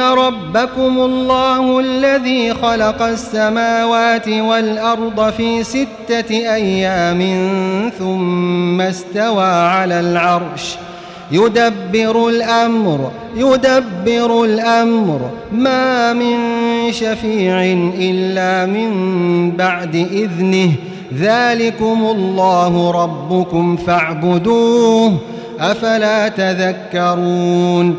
ربكم الله الذي خلق السماوات والأرض في ستة أيام ثم استوى على العرش يدبر الأمر يدبر الأمر. ما من شفيع إلا من بعد إذنه. ذلكم الله ربكم فاعبدوه أفلا تذكرون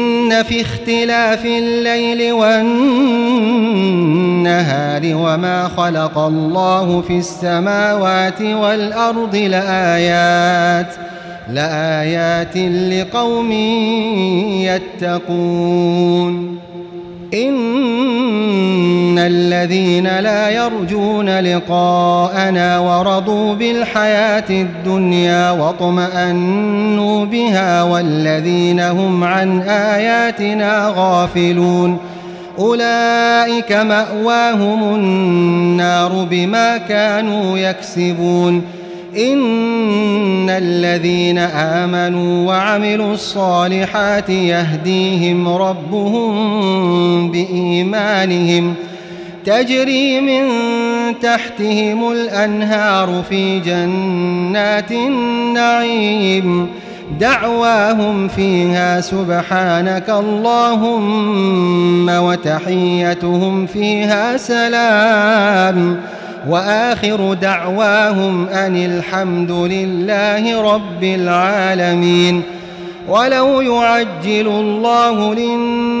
في اختلاف الليل والنهار وما خلق الله في السماوات والأرض لآيات لآيات لقوم يتقون. إن الذين لا يرجون لقاءنا ورضوا بالحياة الدنيا واطمأنوا بها والذين هم عن آياتنا غافلون. أولئك مأواهم النار بما كانوا يكسبون. إن الذين آمنوا وعملوا الصالحات يهديهم ربهم بإيمانهم تجري من تحتهم الأنهار في جنات النعيم. دعواهم فيها سبحانك اللهم وتحيتهم فيها سلام. وآخر دعواهم أن الحمد لله رب العالمين. ولو يعجل الله للناس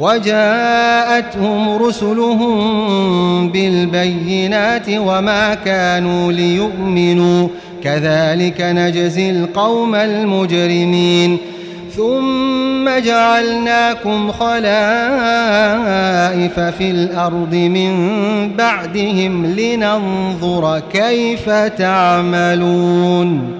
وجاءتهم رسلهم بالبينات وما كانوا ليؤمنوا. كذلك نجزي القوم المجرمين. ثم جعلناكم خلائف في الأرض من بعدهم لننظر كيف تعملون.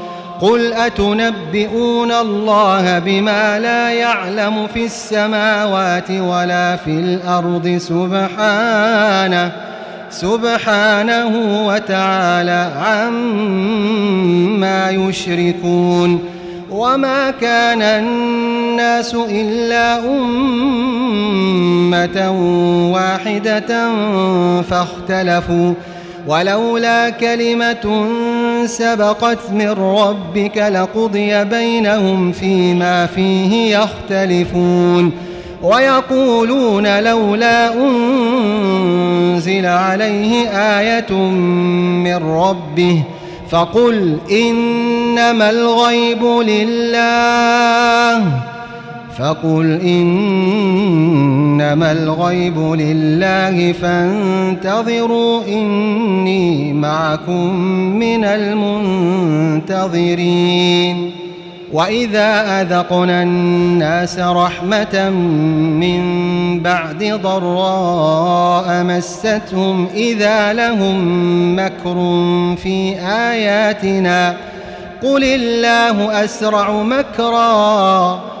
قل أتنبئون الله بما لا يعلم في السماوات ولا في الأرض سبحانه سبحانه وتعالى عما يشركون. وما كان الناس إلا أمة واحدة فاختلفوا. ولولا كلمة سبقت من ربك لقضي بينهم فيما فيه يختلفون ويقولون لولا أنزل عليه آية من ربه فقل إنما الغيب لله فقل إنما الغيب لله فانتظروا إني معكم من المنتظرين. وإذا أذقنا الناس رحمة من بعد ضراء مستهم إذا لهم مكر في آياتنا قل الله أسرع مكراً.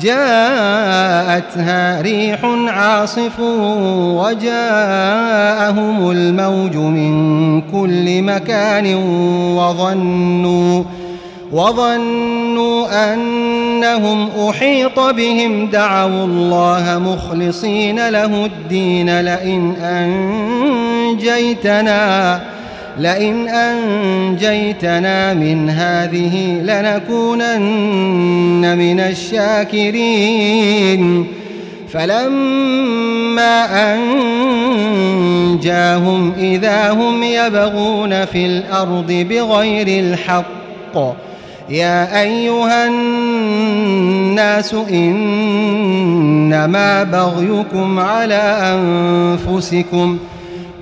جاءتها ريح عاصف وجاءهم الموج من كل مكان وظنوا وظنوا أنهم أحيط بهم. دعوا الله مخلصين له الدين لئن أنجيتنا. لئن أنجيتنا من هذه لنكونن من الشاكرين. فلما أنجاهم إذا هم يبغون في الأرض بغير الحق يا أيها الناس إنما بغيكم على أنفسكم ۖ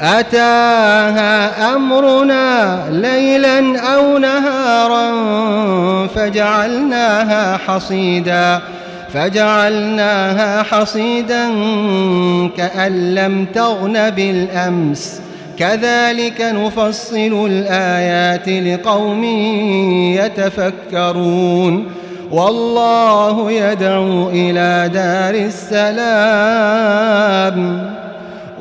أتاها أمرنا ليلا أو نهارا فجعلناها حصيدا فجعلناها حصيدا كأن لم تغن بالأمس. كذلك نفصل الآيات لقوم يتفكرون. والله يدعو إلى دار السلام.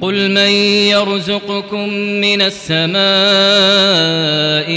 قل من يرزقكم من السماء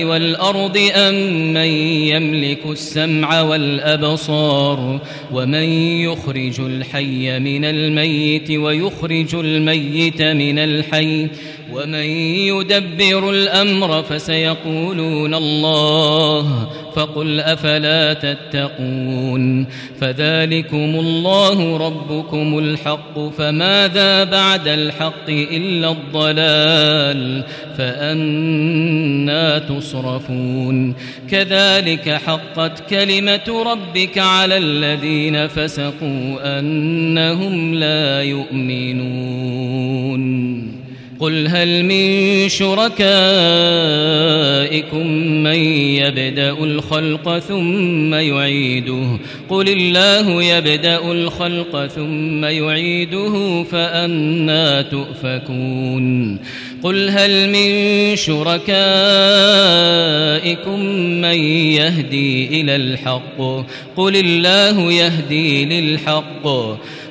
والأرض أم من يملك السمع والأبصار ومن يخرج الحي من الميت ويخرج الميت من الحي ومن يدبر الأمر فسيقولون الله فقل أفلا تتقون فذلكم الله ربكم الحق فماذا بعد الحق إلا الضلال فأنا تصرفون كذلك حقت كلمة ربك على الذين فسقوا أنهم لا يؤمنون قل هل من شركائكم من يبدأ الخلق ثم يعيده؟ قل الله يبدأ الخلق ثم يعيده فأنا تؤفكون. قل هل من شركائكم من يهدي إلى الحق؟ قل الله يهدي للحق.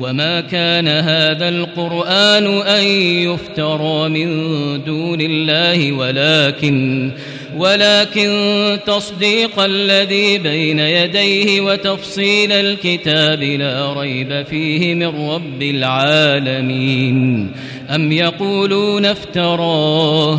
وما كان هذا القرآن أن يفترى من دون الله ولكن ولكن تصديق الذي بين يديه وتفصيل الكتاب لا ريب فيه من رب العالمين. أم يقولون افتراه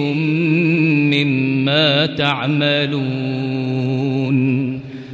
مما تعملون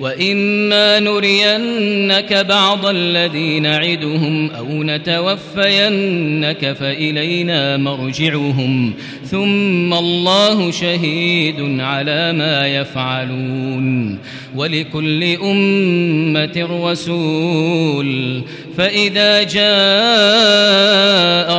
وإما نرينك بعض الذي نعدهم أو نتوفينك فإلينا مرجعهم ثم الله شهيد على ما يفعلون ولكل أمة رسول فإذا جاء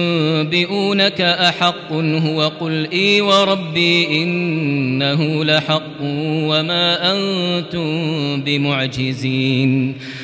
ويستنبئونك أحق هو قل إي وربي إنه لحق وما أنتم بمعجزين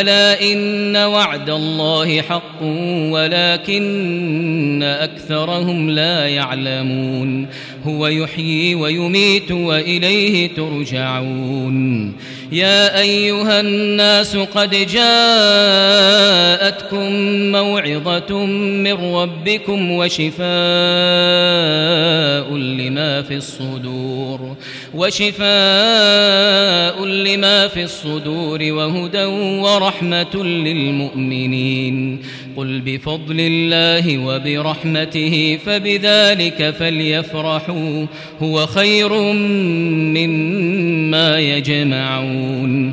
ألا إن وعد الله حق ولكن أكثرهم لا يعلمون هو يحيي ويميت وإليه ترجعون. يا أيها الناس قد جاءتكم موعظة من ربكم وشفاء لما في الصدور وشفاء لما في الصدور وهدى ورحمة للمؤمنين. قل بفضل الله وبرحمته فبذلك فليفرحوا هو خير مما يجمعون.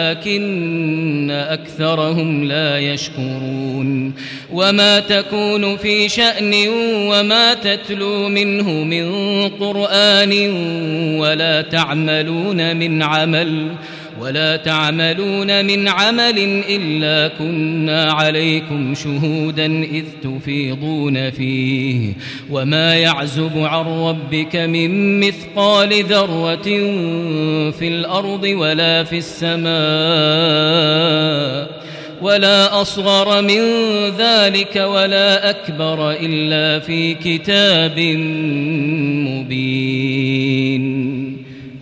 ولكن أكثرهم لا يشكرون. وما تكون في شأن وما تتلو منه من قرآن ولا تعملون من عمل ولا تعملون من عمل إلا كنا عليكم شهودا إذ تفيضون فيه. وما يعزب عن ربك من مثقال ذرة في الأرض ولا في السماء ولا أصغر من ذلك ولا أكبر إلا في كتاب مبين.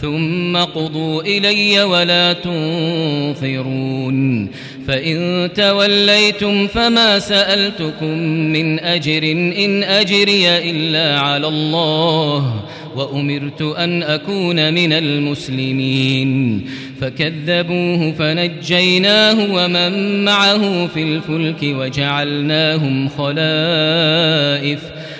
ثم قضوا إلي ولا تنظرون فإن توليتم فما سألتكم من أجر إن أجري إلا على الله وأمرت أن أكون من المسلمين. فكذبوه فنجيناه ومن معه في الفلك وجعلناهم خلائف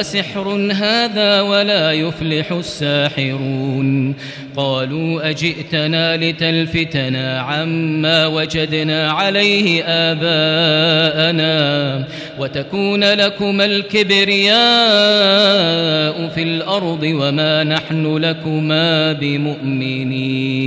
أسحر هذا ولا يفلح الساحرون قالوا أجئتنا لتلفتنا عما وجدنا عليه آباءنا وتكون لكما الكبرياء في الأرض وما نحن لكما بمؤمنين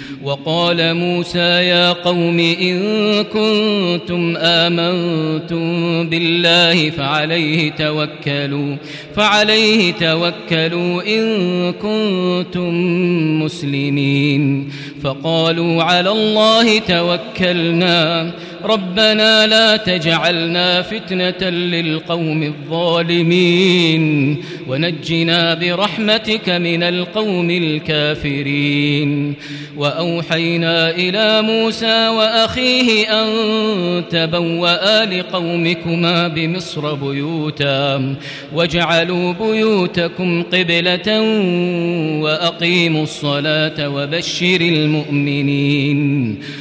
وقال موسى يا قوم إن كنتم آمنتم بالله فعليه توكلوا فعليه توكلوا إن كنتم مسلمين. فقالوا على الله توكلنا. ربنا لا تجعلنا فتنة للقوم الظالمين ونجنا برحمتك من القوم الكافرين وأوحينا إلى موسى وأخيه أن تبوأ لقومكما بمصر بيوتا واجعلوا بيوتكم قبلة وأقيموا الصلاة وبشر المؤمنين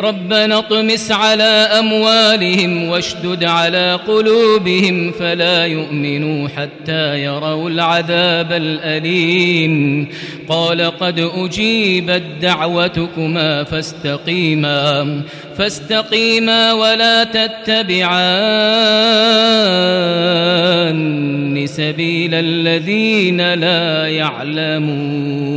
ربنا اطمس على أموالهم واشدد على قلوبهم فلا يؤمنوا حتى يروا العذاب الأليم. قال قد أجيبت دعوتكما فاستقيما فاستقيما ولا تتبعان سبيل الذين لا يعلمون.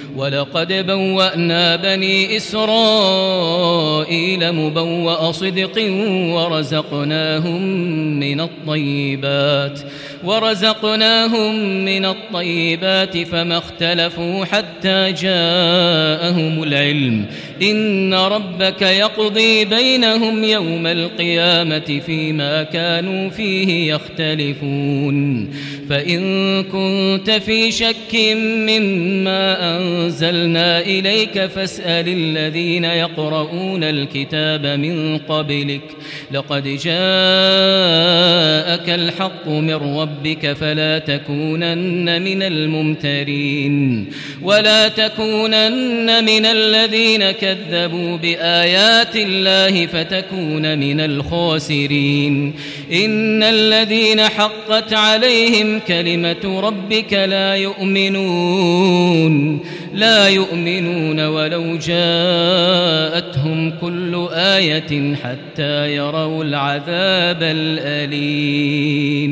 ولقد بوأنا بني إسرائيل مبوأ صدق ورزقناهم من الطيبات. ورزقناهم من الطيبات فما اختلفوا حتى جاءهم العلم. إن ربك يقضي بينهم يوم القيامة فيما كانوا فيه يختلفون. فإن كنت في شك مما أنزلنا إليك فاسأل الذين يقرؤون الكتاب من قبلك. لقد جاءك الحق من ربك فلا تكونن من الممترين ولا تكونن من الذين كذبوا بآيات الله فتكون من الخاسرين. إن الذين حقت عليهم كلمة ربك لا يؤمنون لا يؤمنون ولو جاءتهم كل آية حتى يروا العذاب الأليم.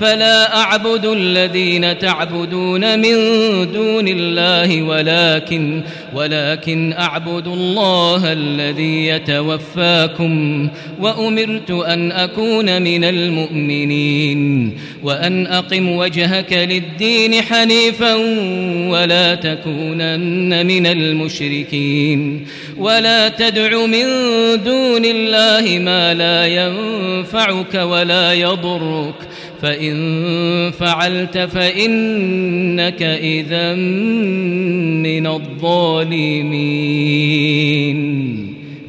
فلا أعبد الذين تعبدون من دون الله ولكن ولكن أعبد الله الذي يتوفاكم وأمرت أن أكون من المؤمنين وأن أقم وجهك للدين حنيفا ولا تكونن من المشركين ولا تدع من دون الله ما لا ينفعك ولا يضرك فإن فعلت فإنك إذا من الظالمين.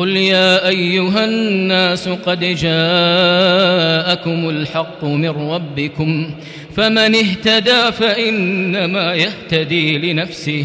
قل يا أيها الناس قد جاءكم الحق من ربكم فمن اهتدى فإنما يهتدي لنفسه.